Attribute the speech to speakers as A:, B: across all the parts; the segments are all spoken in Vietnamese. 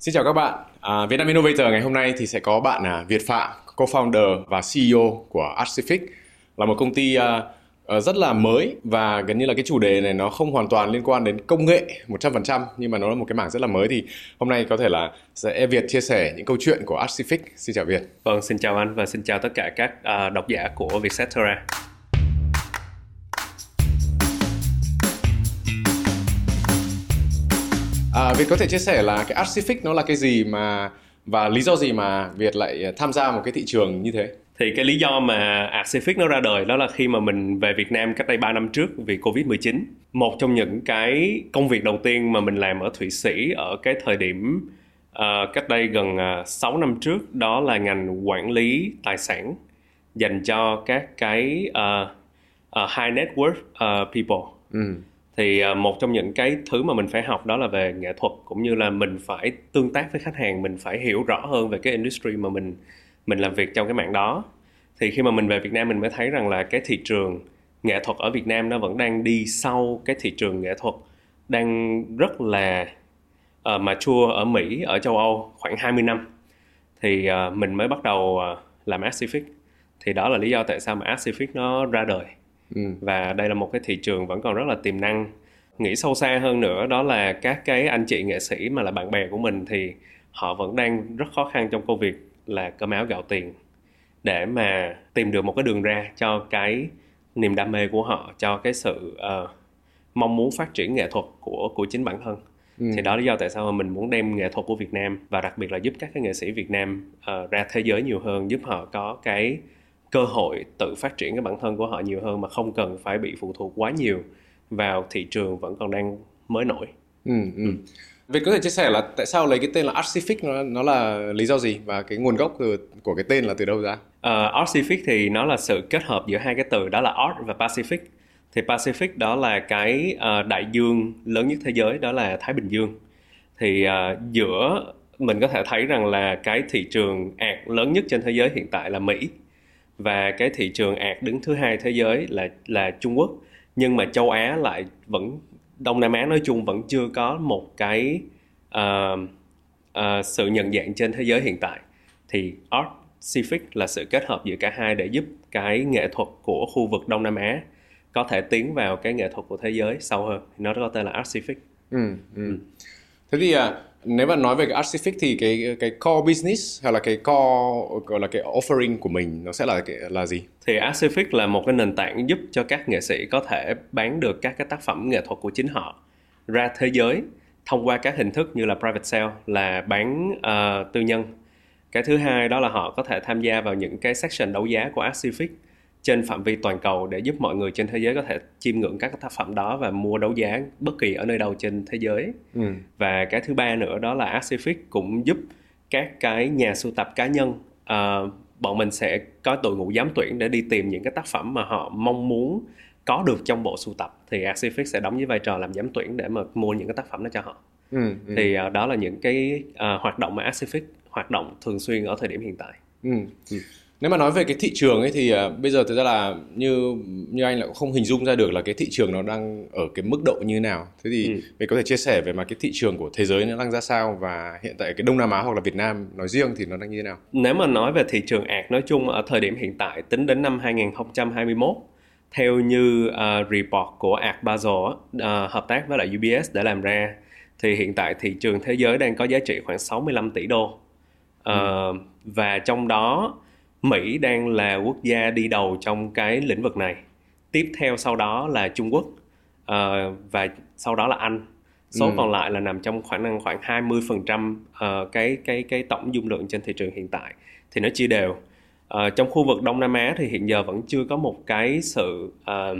A: Xin chào các bạn. À, Việt Nam Innovator ngày hôm nay thì sẽ có bạn à, Việt Phạm, co-founder và CEO của Artific là một công ty à, à, rất là mới và gần như là cái chủ đề này nó không hoàn toàn liên quan đến công nghệ 100% nhưng mà nó là một cái mảng rất là mới thì hôm nay có thể là sẽ e Việt chia sẻ những câu chuyện của Artific. Xin chào Việt.
B: Vâng, xin chào anh và xin chào tất cả các uh, độc giả của Vietcetera.
A: À, Việt có thể chia sẻ là cái Artific nó là cái gì mà và lý do gì mà Việt lại tham gia một cái thị trường như thế?
B: Thì cái lý do mà Artific nó ra đời đó là khi mà mình về Việt Nam cách đây 3 năm trước vì Covid-19. Một trong những cái công việc đầu tiên mà mình làm ở Thụy Sĩ ở cái thời điểm uh, cách đây gần uh, à, 6 năm trước đó là ngành quản lý tài sản dành cho các cái uh, uh, high net worth uh, people. Ừ thì à, một trong những cái thứ mà mình phải học đó là về nghệ thuật cũng như là mình phải tương tác với khách hàng mình phải hiểu rõ hơn về cái industry mà mình mình làm việc trong cái mạng đó. Thì khi mà mình về Việt Nam mình mới thấy rằng là cái thị trường nghệ thuật ở Việt Nam nó vẫn đang đi sau cái thị trường nghệ thuật đang rất là uh, mature ở Mỹ ở châu Âu khoảng 20 năm. Thì uh, mình mới bắt đầu uh, làm Pacific. Thì đó là lý do tại sao mà Pacific nó ra đời ừ. và đây là một cái thị trường vẫn còn rất là tiềm năng nghĩ sâu xa hơn nữa đó là các cái anh chị nghệ sĩ mà là bạn bè của mình thì họ vẫn đang rất khó khăn trong công việc là cơm áo gạo tiền để mà tìm được một cái đường ra cho cái niềm đam mê của họ cho cái sự uh, mong muốn phát triển nghệ thuật của của chính bản thân ừ. thì đó là lý do tại sao mà mình muốn đem nghệ thuật của Việt Nam và đặc biệt là giúp các cái nghệ sĩ Việt Nam uh, ra thế giới nhiều hơn giúp họ có cái cơ hội tự phát triển cái bản thân của họ nhiều hơn mà không cần phải bị phụ thuộc quá nhiều vào thị trường vẫn còn đang mới nổi. Ừ,
A: ừ. ừ. Việt có thể chia sẻ là tại sao lấy cái tên là Artific nó, nó là lý do gì và cái nguồn gốc của cái tên là từ đâu ra? Uh,
B: Artific thì nó là sự kết hợp giữa hai cái từ đó là Art và Pacific. Thì Pacific đó là cái uh, đại dương lớn nhất thế giới đó là Thái Bình Dương. Thì uh, giữa mình có thể thấy rằng là cái thị trường art lớn nhất trên thế giới hiện tại là Mỹ và cái thị trường ạt đứng thứ hai thế giới là là Trung Quốc nhưng mà châu Á lại vẫn Đông Nam Á nói chung vẫn chưa có một cái uh, uh, sự nhận dạng trên thế giới hiện tại thì Art Pacific là sự kết hợp giữa cả hai để giúp cái nghệ thuật của khu vực Đông Nam Á có thể tiến vào cái nghệ thuật của thế giới sâu hơn nó có tên là Art Pacific. Ừ,
A: ừ. ừ. Thế thì uh, nếu mà nói về cái Artific thì cái cái core business hay là cái core gọi là cái offering của mình nó sẽ là cái là gì?
B: Thì Artific là một cái nền tảng giúp cho các nghệ sĩ có thể bán được các cái tác phẩm nghệ thuật của chính họ ra thế giới thông qua các hình thức như là private sale là bán uh, tư nhân. Cái thứ hai đó là họ có thể tham gia vào những cái section đấu giá của Artific trên phạm vi toàn cầu để giúp mọi người trên thế giới có thể chiêm ngưỡng các tác phẩm đó và mua đấu giá bất kỳ ở nơi đâu trên thế giới ừ. và cái thứ ba nữa đó là Artific cũng giúp các cái nhà sưu tập cá nhân uh, bọn mình sẽ có đội ngũ giám tuyển để đi tìm những cái tác phẩm mà họ mong muốn có được trong bộ sưu tập thì Artific sẽ đóng với vai trò làm giám tuyển để mà mua những cái tác phẩm đó cho họ ừ, ừ. thì uh, đó là những cái uh, hoạt động mà Artific hoạt động thường xuyên ở thời điểm hiện tại ừ.
A: Ừ nếu mà nói về cái thị trường ấy thì uh, bây giờ thực ra là như như anh lại cũng không hình dung ra được là cái thị trường nó đang ở cái mức độ như nào thế thì ừ. mình có thể chia sẻ về mà cái thị trường của thế giới nó đang ra sao và hiện tại cái Đông Nam Á hoặc là Việt Nam nói riêng thì nó đang như thế nào
B: nếu mà nói về thị trường art nói chung ở thời điểm hiện tại tính đến năm 2021 theo như uh, report của Art Basel uh, hợp tác với lại UBS để làm ra thì hiện tại thị trường thế giới đang có giá trị khoảng 65 tỷ đô uh, ừ. và trong đó Mỹ đang là quốc gia đi đầu trong cái lĩnh vực này. Tiếp theo sau đó là Trung Quốc uh, và sau đó là Anh. Số ừ. còn lại là nằm trong khoảng năng khoảng 20% uh, cái cái cái tổng dung lượng trên thị trường hiện tại thì nó chia đều. Uh, trong khu vực Đông Nam Á thì hiện giờ vẫn chưa có một cái sự uh,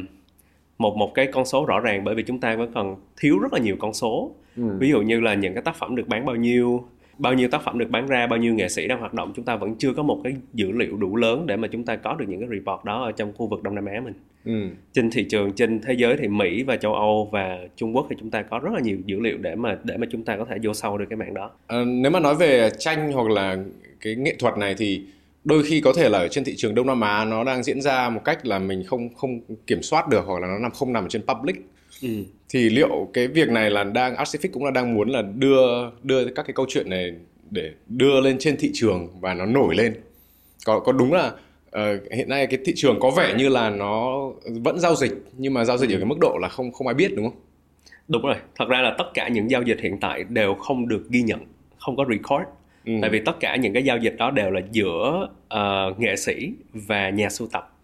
B: một một cái con số rõ ràng bởi vì chúng ta vẫn còn thiếu rất là nhiều con số. Ừ. Ví dụ như là những cái tác phẩm được bán bao nhiêu, bao nhiêu tác phẩm được bán ra bao nhiêu nghệ sĩ đang hoạt động chúng ta vẫn chưa có một cái dữ liệu đủ lớn để mà chúng ta có được những cái report đó ở trong khu vực đông nam á mình. Ừ. trên thị trường trên thế giới thì mỹ và châu âu và trung quốc thì chúng ta có rất là nhiều dữ liệu để mà để mà chúng ta có thể vô sâu được cái mạng đó.
A: À, nếu mà nói về tranh hoặc là cái nghệ thuật này thì đôi khi có thể là ở trên thị trường đông nam á nó đang diễn ra một cách là mình không không kiểm soát được hoặc là nó nằm không nằm trên public ừ. thì liệu cái việc này là đang Artific cũng là đang muốn là đưa đưa các cái câu chuyện này để đưa lên trên thị trường và nó nổi lên. Có có đúng là uh, hiện nay cái thị trường có vẻ như là nó vẫn giao dịch nhưng mà giao dịch ở cái mức độ là không không ai biết đúng không?
B: Đúng rồi. Thật ra là tất cả những giao dịch hiện tại đều không được ghi nhận không có record. Ừ. tại vì tất cả những cái giao dịch đó đều là giữa uh, nghệ sĩ và nhà sưu tập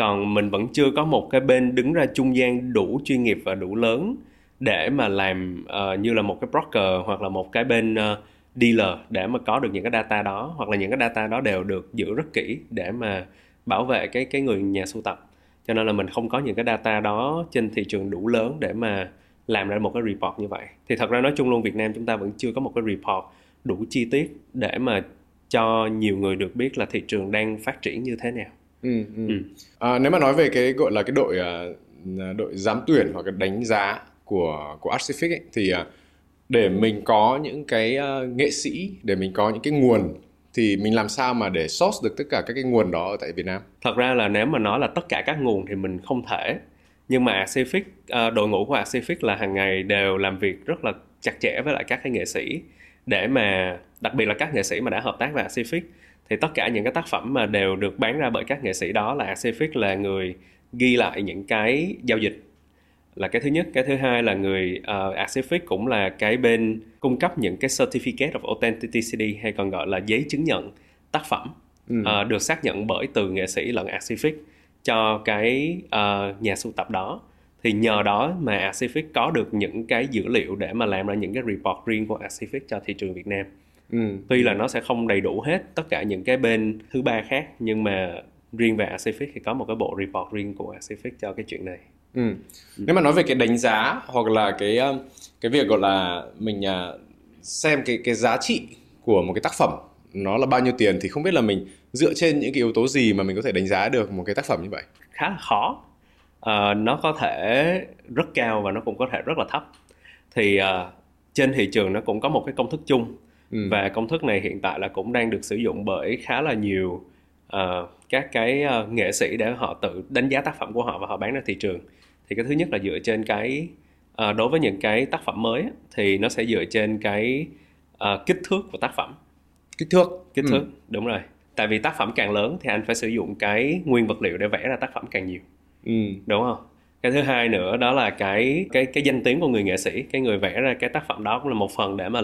B: còn mình vẫn chưa có một cái bên đứng ra trung gian đủ chuyên nghiệp và đủ lớn để mà làm uh, như là một cái broker hoặc là một cái bên uh, dealer để mà có được những cái data đó hoặc là những cái data đó đều được giữ rất kỹ để mà bảo vệ cái cái người nhà sưu tập cho nên là mình không có những cái data đó trên thị trường đủ lớn để mà làm ra một cái report như vậy thì thật ra nói chung luôn Việt Nam chúng ta vẫn chưa có một cái report đủ chi tiết để mà cho nhiều người được biết là thị trường đang phát triển như thế nào.
A: Ừ, ừ. Ừ. À, nếu mà nói về cái gọi là cái đội uh, đội giám tuyển hoặc cái đánh giá của của Artific ấy, thì uh, để mình có những cái nghệ sĩ để mình có những cái nguồn thì mình làm sao mà để source được tất cả các cái nguồn đó ở tại Việt Nam?
B: Thật ra là nếu mà nói là tất cả các nguồn thì mình không thể nhưng mà Pacific đội ngũ của Pacific là hàng ngày đều làm việc rất là chặt chẽ với lại các cái nghệ sĩ để mà đặc biệt là các nghệ sĩ mà đã hợp tác với Pacific thì tất cả những cái tác phẩm mà đều được bán ra bởi các nghệ sĩ đó là Pacific là người ghi lại những cái giao dịch là cái thứ nhất cái thứ hai là người uh, Pacific cũng là cái bên cung cấp những cái certificate of authenticity hay còn gọi là giấy chứng nhận tác phẩm ừ. uh, được xác nhận bởi từ nghệ sĩ lẫn Pacific cho cái uh, nhà sưu tập đó thì nhờ đó mà Pacific có được những cái dữ liệu để mà làm ra những cái report riêng của Pacific cho thị trường Việt Nam. Ừ. Tuy là nó sẽ không đầy đủ hết tất cả những cái bên thứ ba khác nhưng mà riêng về Pacific thì có một cái bộ report riêng của Pacific cho cái chuyện này.
A: Ừ. Nếu mà nói về cái đánh giá hoặc là cái ờ, cái việc gọi là mình ờ, xem cái cái giá trị của một cái tác phẩm nó là bao nhiêu tiền thì không biết là mình dựa trên những cái yếu tố gì mà mình có thể đánh giá được một cái tác phẩm như vậy
B: khá là khó uh, nó có thể rất cao và nó cũng có thể rất là thấp thì uh, trên thị trường nó cũng có một cái công thức chung ừ. và công thức này hiện tại là cũng đang được sử dụng bởi khá là nhiều uh, các cái uh, nghệ sĩ để họ tự đánh giá tác phẩm của họ và họ bán ra thị trường. Thì cái thứ nhất là dựa trên cái uh, đối với những cái tác phẩm mới thì nó sẽ dựa trên cái uh, kích thước của tác phẩm.
A: Kích thước.
B: Kích thước ừ. đúng rồi. Tại vì tác phẩm càng lớn thì anh phải sử dụng cái nguyên vật liệu để vẽ ra tác phẩm càng nhiều. Ừ. đúng không? Cái thứ hai nữa đó là cái cái cái danh tiếng của người nghệ sĩ. Cái người vẽ ra cái tác phẩm đó cũng là một phần để mà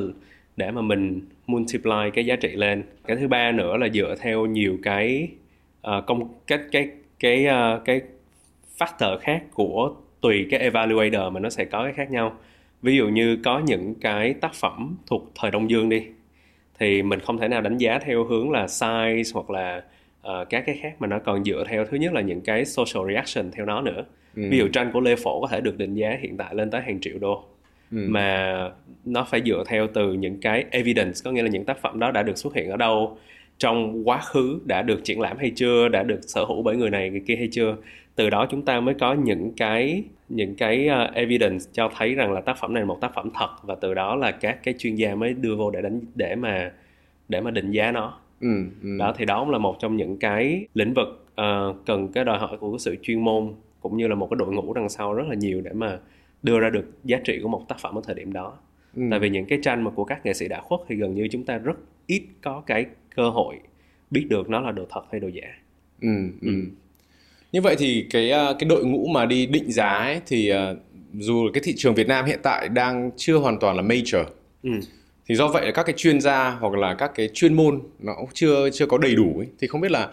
B: để mà mình multiply cái giá trị lên. Cái thứ ba nữa là dựa theo nhiều cái uh, công cái cái cái uh, cái factor khác của tùy cái evaluator mà nó sẽ có cái khác nhau. Ví dụ như có những cái tác phẩm thuộc thời đông dương đi thì mình không thể nào đánh giá theo hướng là size hoặc là uh, các cái khác mà nó còn dựa theo thứ nhất là những cái social reaction theo nó nữa. Ừ. ví dụ tranh của lê phổ có thể được định giá hiện tại lên tới hàng triệu đô ừ. mà nó phải dựa theo từ những cái evidence có nghĩa là những tác phẩm đó đã được xuất hiện ở đâu trong quá khứ đã được triển lãm hay chưa đã được sở hữu bởi người này người kia hay chưa từ đó chúng ta mới có những cái những cái uh, evidence cho thấy rằng là tác phẩm này là một tác phẩm thật và từ đó là các cái chuyên gia mới đưa vô để đánh để mà để mà định giá nó ừ, ừ. đó thì đó cũng là một trong những cái lĩnh vực uh, cần cái đòi hỏi của cái sự chuyên môn cũng như là một cái đội ngũ đằng sau rất là nhiều để mà đưa ra được giá trị của một tác phẩm ở thời điểm đó ừ. tại vì những cái tranh mà của các nghệ sĩ đã khuất thì gần như chúng ta rất ít có cái cơ hội biết được nó là đồ thật hay đồ giả ừ,
A: ừ. ừ như vậy thì cái ờ, cái đội ngũ mà đi định giá ấy, thì uh, dù cái thị trường Việt Nam hiện tại đang chưa hoàn toàn là major ừ. thì do vậy là các cái chuyên gia hoặc là các cái chuyên môn nó cũng chưa chưa có đầy đủ ấy. thì không biết là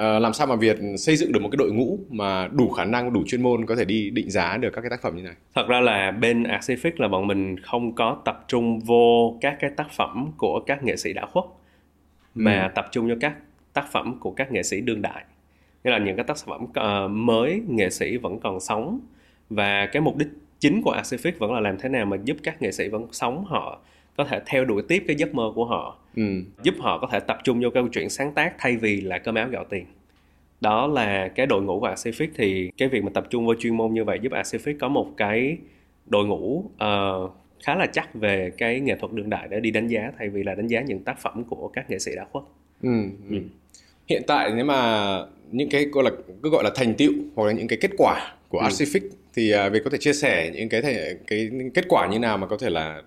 A: uh, làm sao mà Việt xây dựng được một cái đội ngũ mà đủ khả năng đủ chuyên môn có thể đi định giá được các cái tác phẩm như này?
B: Thật ra là bên Pacific là bọn mình không có tập trung vô các cái tác phẩm của các nghệ sĩ đã khuất mà ừ. tập trung cho các tác phẩm của các nghệ sĩ đương đại. Nghĩa là những cái tác phẩm uh, mới nghệ sĩ vẫn còn sống và cái mục đích chính của Pacific vẫn là làm thế nào mà giúp các nghệ sĩ vẫn sống họ có thể theo đuổi tiếp cái giấc mơ của họ ừ. giúp họ có thể tập trung vô câu chuyện sáng tác thay vì là cơm áo gạo tiền đó là cái đội ngũ của Pacific thì cái việc mà tập trung vào chuyên môn như vậy giúp Pacific có một cái đội ngũ uh, khá là chắc về cái nghệ thuật đương đại để đi đánh giá thay vì là đánh giá những tác phẩm của các nghệ sĩ đã khuất ừ.
A: Ừ. hiện tại nếu mà những cái gọi là cứ gọi là thành tựu hoặc là những cái kết quả của ừ. Thì uh, Việt có thể chia sẻ những cái thể, cái kết quả như nào mà có thể là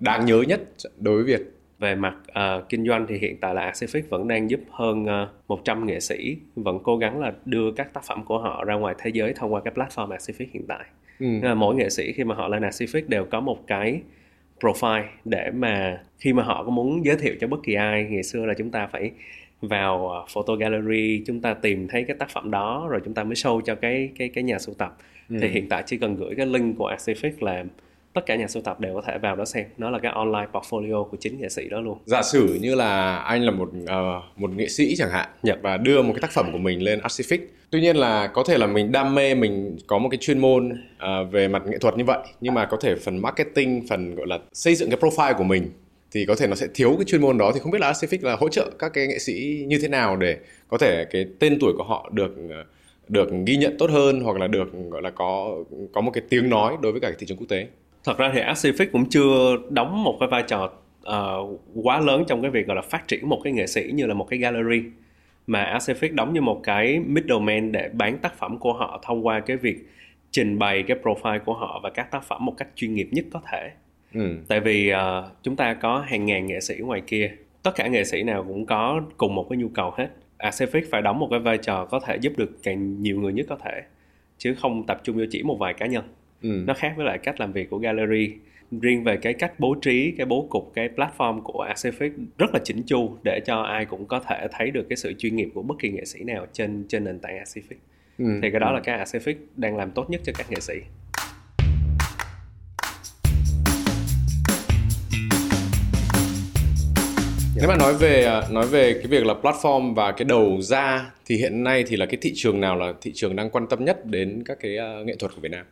A: đáng nhớ nhất đối với Việt
B: về mặt uh, kinh doanh thì hiện tại là Pacific vẫn đang giúp hơn uh, 100 nghệ sĩ vẫn cố gắng là đưa các tác phẩm của họ ra ngoài thế giới thông qua cái platform Pacific hiện tại. Ừ. Là mỗi nghệ sĩ khi mà họ lên Pacific đều có một cái profile để mà khi mà họ có muốn giới thiệu cho bất kỳ ai ngày xưa là chúng ta phải vào ờ, photo gallery chúng ta tìm thấy cái tác phẩm đó rồi chúng ta mới show cho cái cái cái nhà sưu tập ừ. thì hiện tại chỉ cần gửi cái link của Pacific là tất cả nhà sưu tập đều có thể vào đó xem nó là cái online portfolio của chính nghệ sĩ đó luôn
A: giả sử như là anh là một uh, một nghệ sĩ chẳng hạn yeah. Dạ. và đưa một cái tác phẩm của mình lên Artific tuy nhiên là có thể là mình đam mê mình có một cái chuyên môn uh, về mặt nghệ thuật như vậy nhưng mà có thể phần marketing phần gọi là xây dựng cái profile của mình thì có thể nó sẽ thiếu cái chuyên môn đó thì không biết là Pacific là hỗ trợ các cái nghệ sĩ như thế nào để có thể cái tên tuổi của họ được ờ, được ghi nhận tốt hơn hoặc là được gọi là có có một cái tiếng nói đối với cả thị trường quốc tế
B: thật ra thì Pacific cũng chưa đóng một cái vai trò uh, quá lớn trong cái việc gọi là phát triển một cái nghệ sĩ như là một cái gallery. Mà Pacific đóng như một cái middleman để bán tác phẩm của họ thông qua cái việc trình bày cái profile của họ và các tác phẩm một cách chuyên nghiệp nhất có thể. Ừ. tại vì uh, chúng ta có hàng ngàn nghệ sĩ ngoài kia. Tất cả nghệ sĩ nào cũng có cùng một cái nhu cầu hết. Pacific phải đóng một cái vai trò có thể giúp được càng nhiều người nhất có thể chứ không tập trung vô chỉ một vài cá nhân ừ. nó khác với lại cách làm việc của gallery riêng về cái cách bố trí cái bố cục cái platform của Pacific rất là chỉnh chu để cho ai cũng có thể thấy được cái sự chuyên nghiệp của bất kỳ nghệ sĩ nào trên trên nền tảng Pacific ừ. thì cái đó ừ. là cái Pacific đang làm tốt nhất cho các nghệ sĩ
A: Nếu mà nói về à, nói về cái việc là platform và cái đầu ra thì hiện nay thì là cái thị trường nào là thị trường đang quan tâm nhất đến các cái uh, nghệ thuật của Việt Nam?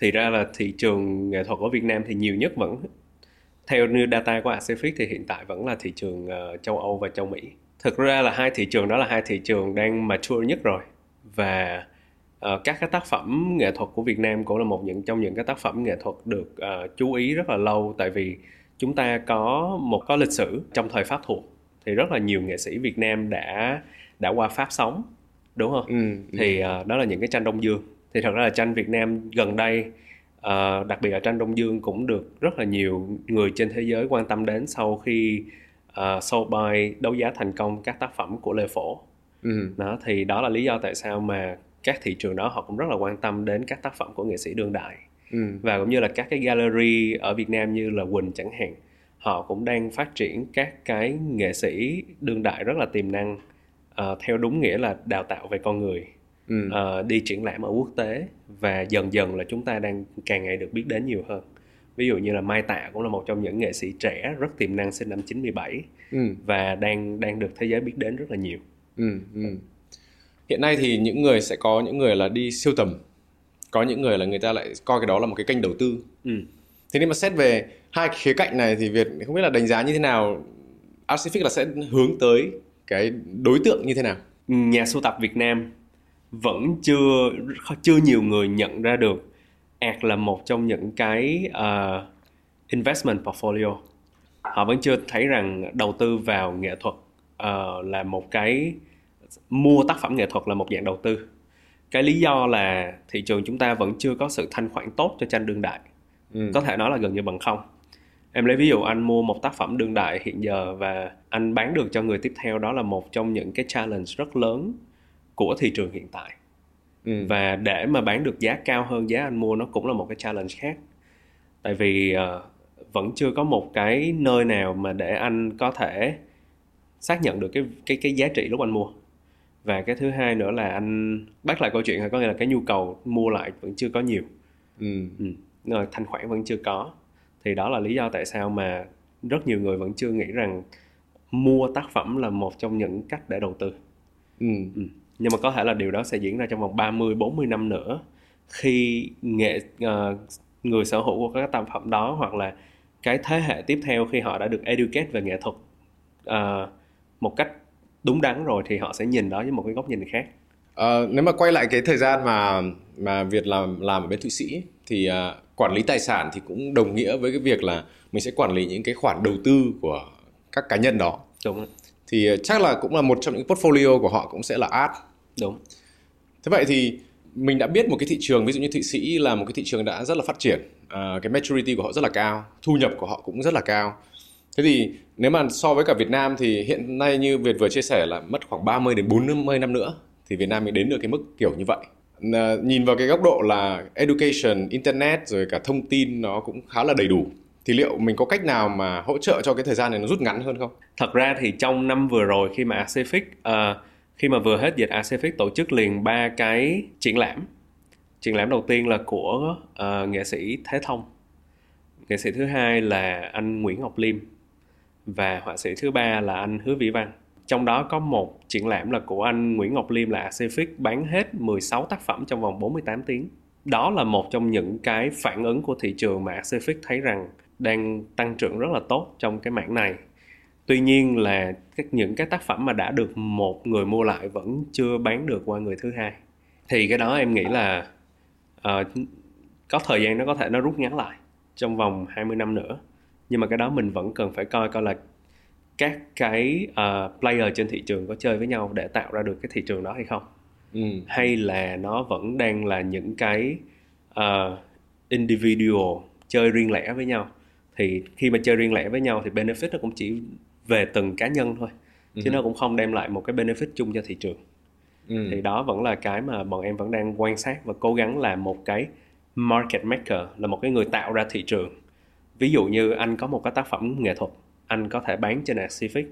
B: Thì ra là thị trường nghệ thuật ở Việt Nam thì nhiều nhất vẫn theo như data của Pacific thì hiện tại vẫn là thị trường uh, châu Âu và châu Mỹ. Thực ra là hai thị trường đó là hai thị trường đang mature nhất rồi và uh, các cái tác phẩm nghệ thuật của Việt Nam cũng là một những trong những cái tác phẩm nghệ thuật được uh, chú ý rất là lâu tại vì chúng ta có một có lịch sử trong thời pháp thuộc thì rất là nhiều nghệ sĩ Việt Nam đã đã qua Pháp sống đúng không? Ừ, ừ. thì uh, đó là những cái tranh Đông Dương thì thật ra là tranh Việt Nam gần đây uh, đặc biệt là tranh Đông Dương cũng được rất là nhiều người trên thế giới quan tâm đến sau khi uh, Soulby đấu giá thành công các tác phẩm của Lê Phổ ừ. đó thì đó là lý do tại sao mà các thị trường đó họ cũng rất là quan tâm đến các tác phẩm của nghệ sĩ đương đại ừ. và cũng như là các cái gallery ở Việt Nam như là Quỳnh chẳng hạn họ cũng đang phát triển các cái nghệ sĩ đương đại rất là tiềm năng uh, theo đúng nghĩa là đào tạo về con người ừ. uh, đi triển lãm ở quốc tế và dần dần là chúng ta đang càng ngày được biết đến nhiều hơn ví dụ như là Mai Tạ cũng là một trong những nghệ sĩ trẻ rất tiềm năng sinh năm 97 ừ. và đang đang được thế giới biết đến rất là nhiều ừ, ừ.
A: hiện nay thì những người sẽ có những người là đi siêu tầm có những người là người ta lại coi cái đó là một cái kênh đầu tư ừ. thế nên mà xét về hai khía cạnh này thì việt không biết là đánh giá như thế nào Artific là sẽ hướng tới cái đối tượng như thế nào
B: nhà sưu tập Việt Nam vẫn chưa chưa nhiều người nhận ra được. Art là một trong những cái uh, investment portfolio. Họ vẫn chưa thấy rằng đầu tư vào nghệ thuật uh, là một cái mua tác phẩm nghệ thuật là một dạng đầu tư. Cái lý do là thị trường chúng ta vẫn chưa có sự thanh khoản tốt cho tranh đương đại. Ừ. có thể nói là gần như bằng không. Em lấy ví dụ anh mua một tác phẩm đương đại hiện giờ và anh bán được cho người tiếp theo đó là một trong những cái challenge rất lớn của thị trường hiện tại ừ. và để mà bán được giá cao hơn giá anh mua nó cũng là một cái challenge khác tại vì uh, vẫn chưa có một cái nơi nào mà để anh có thể xác nhận được cái cái cái giá trị lúc anh mua và cái thứ hai nữa là anh bắt lại câu chuyện là có nghĩa là cái nhu cầu mua lại vẫn chưa có nhiều ừ. Ừ. rồi thanh khoản vẫn chưa có thì đó là lý do tại sao mà rất nhiều người vẫn chưa nghĩ rằng mua tác phẩm là một trong những cách để đầu tư ừ. Ừ. nhưng mà có thể là điều đó sẽ diễn ra trong vòng 30 40 năm nữa. Khi nghệ uh, người sở hữu của các tác phẩm đó hoặc là cái thế hệ tiếp theo khi họ đã được educate về nghệ thuật uh, một cách đúng đắn rồi thì họ sẽ nhìn đó với một cái góc nhìn khác.
A: À, nếu mà quay lại cái thời gian mà mà Việt làm làm ở bên Thụy Sĩ thì uh, quản lý tài sản thì cũng đồng nghĩa với cái việc là mình sẽ quản lý những cái khoản đầu tư của các cá nhân đó.
B: Đúng
A: thì uh, chắc là cũng là một trong những portfolio của họ cũng sẽ là art
B: đúng.
A: Thế vậy thì mình đã biết một cái thị trường ví dụ như thụy sĩ là một cái thị trường đã rất là phát triển. À, cái maturity của họ rất là cao thu nhập của họ cũng rất là cao. Thế thì nếu mà so với cả Việt Nam thì hiện nay như Việt vừa chia sẻ là mất khoảng 30 đến 40 năm nữa thì Việt Nam mới đến được cái mức kiểu như vậy. À, nhìn vào cái góc độ là education internet rồi cả thông tin nó cũng khá là đầy đủ. Thì liệu mình có cách nào mà hỗ trợ cho cái thời gian này nó rút ngắn hơn không?
B: Thật ra thì trong năm vừa rồi khi mà Acific uh, khi mà vừa hết dịch Asefic tổ chức liền ba cái triển lãm. Triển lãm đầu tiên là của uh, nghệ sĩ Thế Thông. Nghệ sĩ thứ hai là anh Nguyễn Ngọc Liêm và họa sĩ thứ ba là anh Hứa Vĩ Văn. Trong đó có một triển lãm là của anh Nguyễn Ngọc Liêm là Asefic bán hết 16 tác phẩm trong vòng 48 tiếng. Đó là một trong những cái phản ứng của thị trường mà Asefic thấy rằng đang tăng trưởng rất là tốt trong cái mảng này tuy nhiên là các những cái tác phẩm mà đã được một người mua lại vẫn chưa bán được qua người thứ hai. Thì cái đó em nghĩ là uh, có thời gian nó có thể nó rút ngắn lại trong vòng 20 năm nữa. Nhưng mà cái đó mình vẫn cần phải coi coi là các cái uh, player trên thị trường có chơi với nhau để tạo ra được cái thị trường đó hay không. Ừ. hay là nó vẫn đang là những cái uh, individual chơi riêng lẻ với nhau. Thì khi mà chơi riêng lẻ với nhau thì benefit nó cũng chỉ về từng cá nhân thôi chứ ừ. nó cũng không đem lại một cái benefit chung cho thị trường ừ. thì đó vẫn là cái mà bọn em vẫn đang quan sát và cố gắng làm một cái market maker là một cái người tạo ra thị trường ví dụ như anh có một cái tác phẩm nghệ thuật anh có thể bán trên Pacific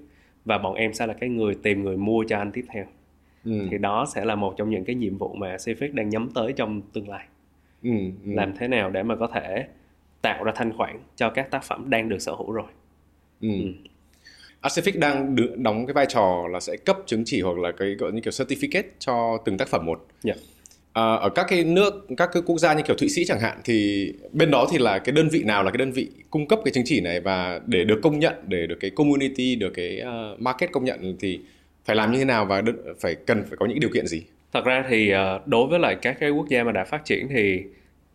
B: và bọn em sẽ là cái người tìm người mua cho anh tiếp theo ừ. thì đó sẽ là một trong những cái nhiệm vụ mà Pacific đang nhắm tới trong tương lai ừ. Ừ. làm thế nào để mà có thể tạo ra thanh khoản cho các tác phẩm đang được sở hữu rồi.
A: Ừ. ừ. Pacific đang được đóng cái vai trò là sẽ cấp chứng chỉ hoặc là cái gọi như kiểu certificate cho từng tác phẩm một. Yeah. Dạ. À, ở các cái nước, các cái quốc gia như kiểu Thụy Sĩ chẳng hạn thì bên đó thì là cái đơn vị nào là cái đơn vị cung cấp cái chứng chỉ này và để được công nhận, để được cái community, được cái uh, market công nhận thì phải làm như thế nào và phải cần phải có những điều kiện gì?
B: Thật ra thì uh, đối với lại các cái quốc gia mà đã phát triển thì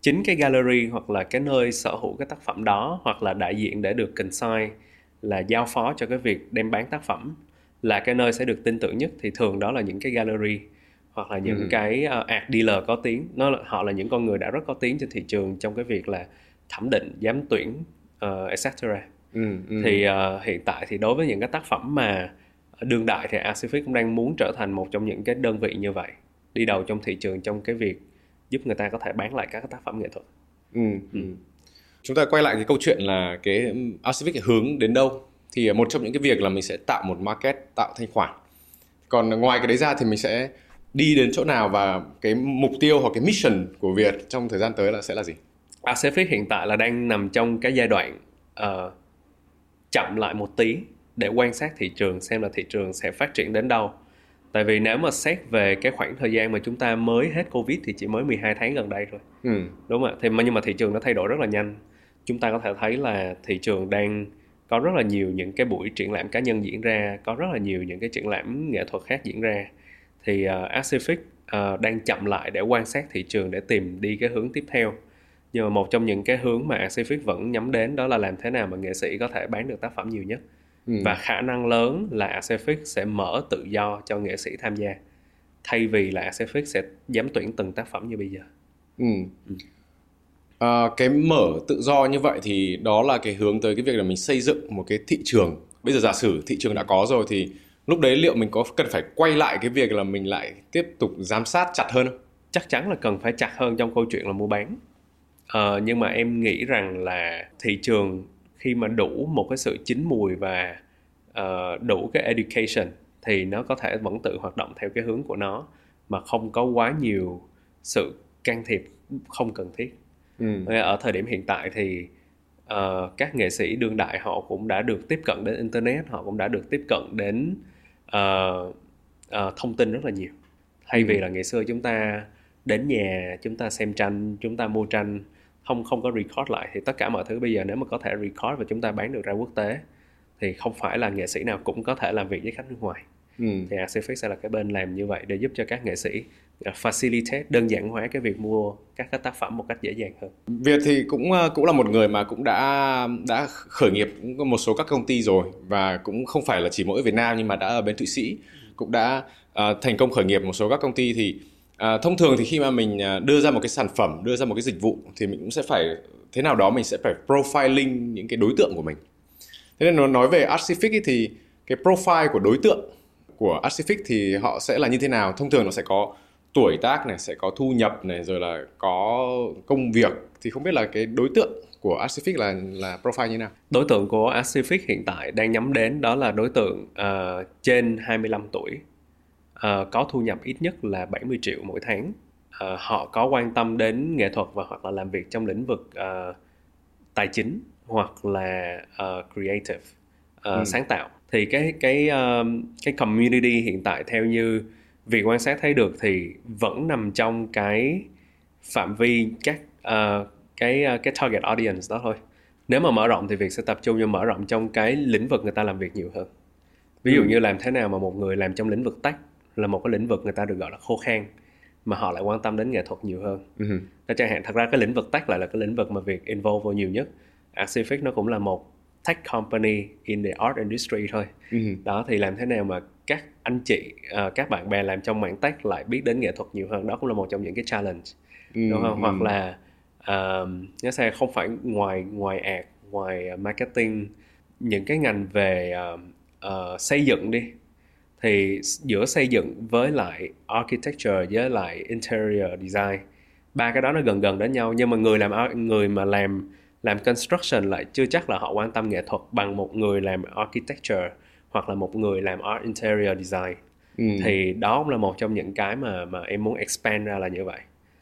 B: chính cái gallery hoặc là cái nơi sở hữu cái tác phẩm đó hoặc là đại diện để được consign là giao phó cho cái việc đem bán tác phẩm là cái nơi sẽ được tin tưởng nhất thì thường đó là những cái gallery hoặc là những ừ. cái uh, art dealer có tiếng nó họ là những con người đã rất có tiếng trên thị trường trong cái việc là thẩm định giám tuyển uh, etc ừ, ừ. thì uh, hiện tại thì đối với những cái tác phẩm mà đương đại thì Pacific cũng đang muốn trở thành một trong những cái đơn vị như vậy đi đầu trong thị trường trong cái việc giúp người ta có thể bán lại các tác phẩm nghệ thuật ừ.
A: Ừ. chúng ta quay lại cái câu chuyện là cái Arcivic hướng đến đâu? Thì một trong những cái việc là mình sẽ tạo một market tạo thanh khoản. Còn ngoài cái đấy ra thì mình sẽ đi đến chỗ nào và cái mục tiêu hoặc cái mission của Việt trong thời gian tới là sẽ là gì?
B: Pacific hiện tại là đang nằm trong cái giai đoạn uh, chậm lại một tí để quan sát thị trường xem là thị trường sẽ phát triển đến đâu. Tại vì nếu mà xét về cái khoảng thời gian mà chúng ta mới hết covid thì chỉ mới 12 tháng gần đây thôi. Ừ. đúng không ạ? Thì mà nhưng mà thị trường nó thay đổi rất là nhanh chúng ta có thể thấy là thị trường đang có rất là nhiều những cái buổi triển lãm cá nhân diễn ra có rất là nhiều những cái triển lãm nghệ thuật khác diễn ra thì uh, Pacific uh, đang chậm lại để quan sát thị trường để tìm đi cái hướng tiếp theo nhưng mà một trong những cái hướng mà Pacific vẫn nhắm đến đó là làm thế nào mà nghệ sĩ có thể bán được tác phẩm nhiều nhất ừ. và khả năng lớn là Acefix sẽ mở tự do cho nghệ sĩ tham gia thay vì là Acefix sẽ dám tuyển từng tác phẩm như bây giờ ừ.
A: Ừ. À, cái mở tự do như vậy thì đó là cái hướng tới cái việc là mình xây dựng một cái thị trường bây giờ giả sử thị trường đã có rồi thì lúc đấy liệu mình có cần phải quay lại cái việc là mình lại tiếp tục giám sát chặt hơn không?
B: Chắc chắn là cần phải chặt hơn trong câu chuyện là mua bán. À, nhưng mà em nghĩ rằng là thị trường khi mà đủ một cái sự chín mùi và uh, đủ cái education thì nó có thể vẫn tự hoạt động theo cái hướng của nó mà không có quá nhiều sự can thiệp không cần thiết ừ. ở thời điểm hiện tại thì uh, các nghệ sĩ đương đại họ cũng đã được tiếp cận đến internet họ cũng đã được tiếp cận đến uh, uh, thông tin rất là nhiều thay ừ. vì là ngày xưa chúng ta đến nhà chúng ta xem tranh chúng ta mua tranh không không có record lại thì tất cả mọi thứ bây giờ nếu mà có thể record và chúng ta bán được ra quốc tế thì không phải là nghệ sĩ nào cũng có thể làm việc với khách nước ngoài ừ. thì Acefix sẽ là cái bên làm như vậy để giúp cho các nghệ sĩ Uh, facilitate đơn giản hóa cái việc mua các cái tác phẩm một cách dễ dàng hơn.
A: Việt thì cũng uh, cũng là một người mà cũng đã đã khởi nghiệp cũng một số các công ty rồi và cũng không phải là chỉ mỗi Việt Nam nhưng mà đã ở bên Thụy Sĩ cũng đã uh, thành công khởi nghiệp một số các công ty. Thì uh, thông thường thì khi mà mình uh, đưa ra một cái sản phẩm đưa ra một cái dịch vụ thì mình cũng sẽ phải thế nào đó mình sẽ phải profiling những cái đối tượng của mình. Thế nên nó nói về Artific thì cái profile của đối tượng của Artific thì họ sẽ là như thế nào? Thông thường nó sẽ có tuổi tác này sẽ có thu nhập này rồi là có công việc thì không biết là cái đối tượng của Artific là là profile như nào?
B: Đối tượng của Artific hiện tại đang nhắm đến đó là đối tượng uh, trên 25 tuổi. Uh, có thu nhập ít nhất là 70 triệu mỗi tháng. Uh, họ có quan tâm đến nghệ thuật và hoặc là làm việc trong lĩnh vực uh, tài chính hoặc là uh, creative uh, ừ. sáng tạo. Thì cái cái uh, cái community hiện tại theo như việc quan sát thấy được thì vẫn nằm trong cái phạm vi các uh, cái uh, cái target audience đó thôi nếu mà mở rộng thì việc sẽ tập trung cho mở rộng trong cái lĩnh vực người ta làm việc nhiều hơn ví dụ ừ. như làm thế nào mà một người làm trong lĩnh vực tech là một cái lĩnh vực người ta được gọi là khô khan mà họ lại quan tâm đến nghệ thuật nhiều hơn uh-huh. chẳng hạn thật ra cái lĩnh vực tech lại là cái lĩnh vực mà việc involve vào nhiều nhất Pacific nó cũng là một tech company in the art industry thôi. Uh-huh. đó thì làm thế nào mà các anh chị uh, các bạn bè làm trong mảng tech lại biết đến nghệ thuật nhiều hơn? Đó cũng là một trong những cái challenge uh-huh. đúng không? hoặc là uh, nhớ xe không phải ngoài ngoài ad ngoài marketing những cái ngành về uh, uh, xây dựng đi. Thì giữa xây dựng với lại architecture với lại interior design ba cái đó nó gần gần đến nhau. Nhưng mà người làm người mà làm làm construction lại chưa chắc là họ quan tâm nghệ thuật bằng một người làm architecture hoặc là một người làm art interior design ừ. thì đó cũng là một trong những cái mà mà em muốn expand ra là như vậy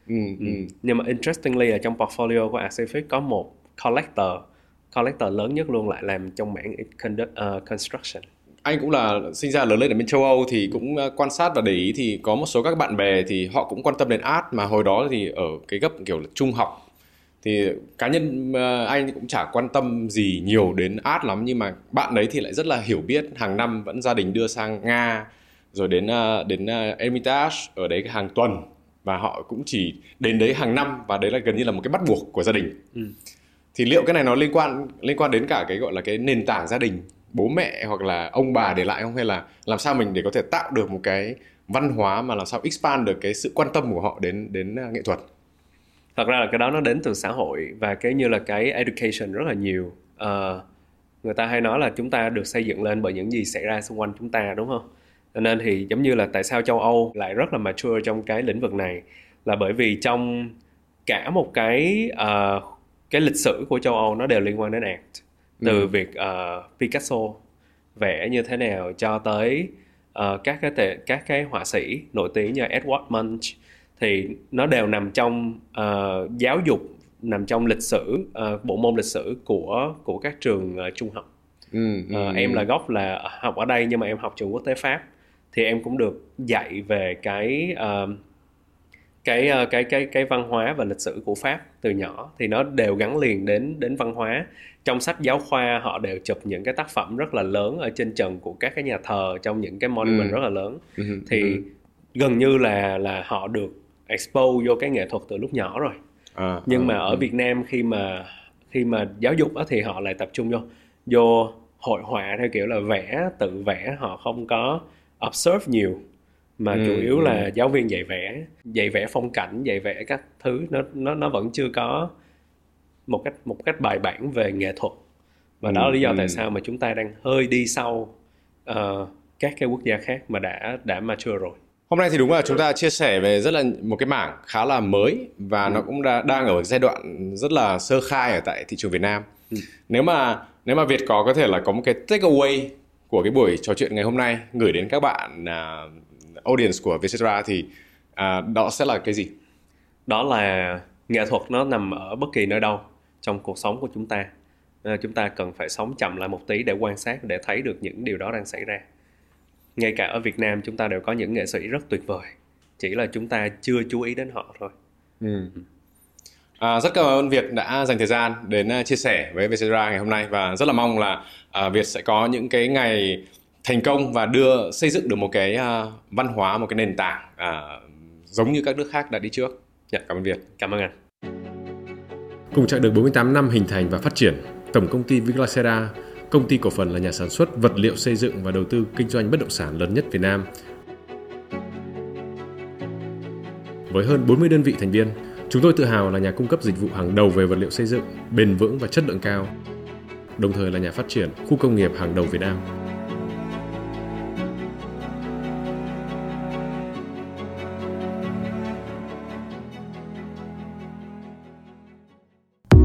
B: ừ, ừ. Ừ. nhưng mà interestingly ở trong portfolio của Pacific có một collector collector lớn nhất luôn lại làm trong mảng uh, construction
A: anh cũng là sinh ra lớn lên ở bên châu Âu thì cũng ờ, quan sát và để ý thì có một số các bạn bè thì họ cũng quan tâm đến art mà hồi đó thì ở cái gấp kiểu là trung học thì cá nhân ờ, anh cũng chả quan tâm gì nhiều đến art lắm nhưng mà bạn đấy thì lại rất là hiểu biết. Hàng năm vẫn gia đình đưa sang Nga rồi đến ờ, đến Hermitage ở đấy hàng tuần. Và họ cũng chỉ đến đấy hàng năm và đấy là gần như là một cái bắt buộc của gia đình. Ừ. thì liệu cái này nó liên quan liên quan đến cả cái gọi là cái nền tảng gia đình bố mẹ hoặc là ông bà để lại không? Hay là làm sao mình để có thể tạo được một cái văn hóa mà làm sao expand được cái sự quan tâm của họ đến đến nghệ thuật
B: thật ra là cái đó nó đến từ xã hội và cái như là cái education rất là nhiều. Uh, người ta hay nói là chúng ta được xây dựng lên bởi những gì xảy ra xung quanh chúng ta đúng không? Cho nên thì giống như là tại sao châu âu lại rất là mature trong cái lĩnh vực này là bởi vì trong cả một cái uh, cái lịch sử của châu âu nó đều liên quan đến art từ ừ. việc uh, Picasso vẽ như thế nào cho tới uh, các cái tệ, các cái họa sĩ nổi tiếng như Edward Munch thì nó đều nằm trong uh, giáo dục nằm trong lịch sử uh, bộ môn lịch sử của của các trường uh, trung học ừ, ừ, uh, em là gốc là học ở đây nhưng mà em học trường quốc tế pháp thì em cũng được dạy về cái uh, cái cái cái cái văn hóa và lịch sử của pháp từ nhỏ thì nó đều gắn liền đến đến văn hóa trong sách giáo khoa họ đều chụp những cái tác phẩm rất là lớn ở trên trần của các cái nhà thờ trong những cái monument ừ. rất là lớn ừ. thì ừ. gần như là là họ được expose vô cái nghệ thuật từ lúc nhỏ rồi à, nhưng à, mà ở ừ. Việt Nam khi mà khi mà giáo dục đó thì họ lại tập trung vô vô hội họa theo kiểu là vẽ tự vẽ họ không có observe nhiều mà ừ, chủ yếu ừ. là giáo viên dạy vẽ dạy vẽ phong cảnh dạy vẽ các thứ nó nó nó vẫn chưa có một cách một cách bài bản về nghệ thuật và ừ, đó là lý do ừ. tại sao mà chúng ta đang hơi đi sau uh, các cái quốc gia khác mà đã đã mature rồi
A: Hôm nay thì đúng là chúng ta chia sẻ về rất là một cái mảng khá là mới và ừ. nó cũng đã, đang ở giai đoạn rất là sơ khai ở tại thị trường Việt Nam. Ừ. Nếu mà nếu mà Việt có có thể là có một cái take away của cái buổi trò chuyện ngày hôm nay gửi đến các bạn uh, audience của Vietcetera thì uh, đó sẽ là cái gì?
B: Đó là nghệ thuật nó nằm ở bất kỳ nơi đâu trong cuộc sống của chúng ta à, chúng ta cần phải sống chậm lại một tí để quan sát để thấy được những điều đó đang xảy ra ngay cả ở Việt Nam chúng ta đều có những nghệ sĩ rất tuyệt vời chỉ là chúng ta chưa chú ý đến họ thôi ừ.
A: À, rất cảm ơn Việt đã dành thời gian đến uh, chia sẻ với Vietcetera ngày hôm nay và rất là mong là uh, Việt sẽ có những cái ngày thành công và đưa xây dựng được một cái uh, văn hóa một cái nền tảng uh, giống như các nước khác đã đi trước. Dạ, cảm ơn Việt.
B: Cảm ơn anh.
A: Cùng chặng đường 48 năm hình thành và phát triển, Tổng công ty Viglacera, công ty cổ phần là nhà sản xuất vật liệu xây dựng và đầu tư kinh doanh bất động sản lớn nhất Việt Nam, Với hơn 40 đơn vị thành viên, chúng tôi tự hào là nhà cung cấp dịch vụ hàng đầu về vật liệu xây dựng, bền vững và chất lượng cao. Đồng thời là nhà phát triển khu công nghiệp hàng đầu Việt Nam.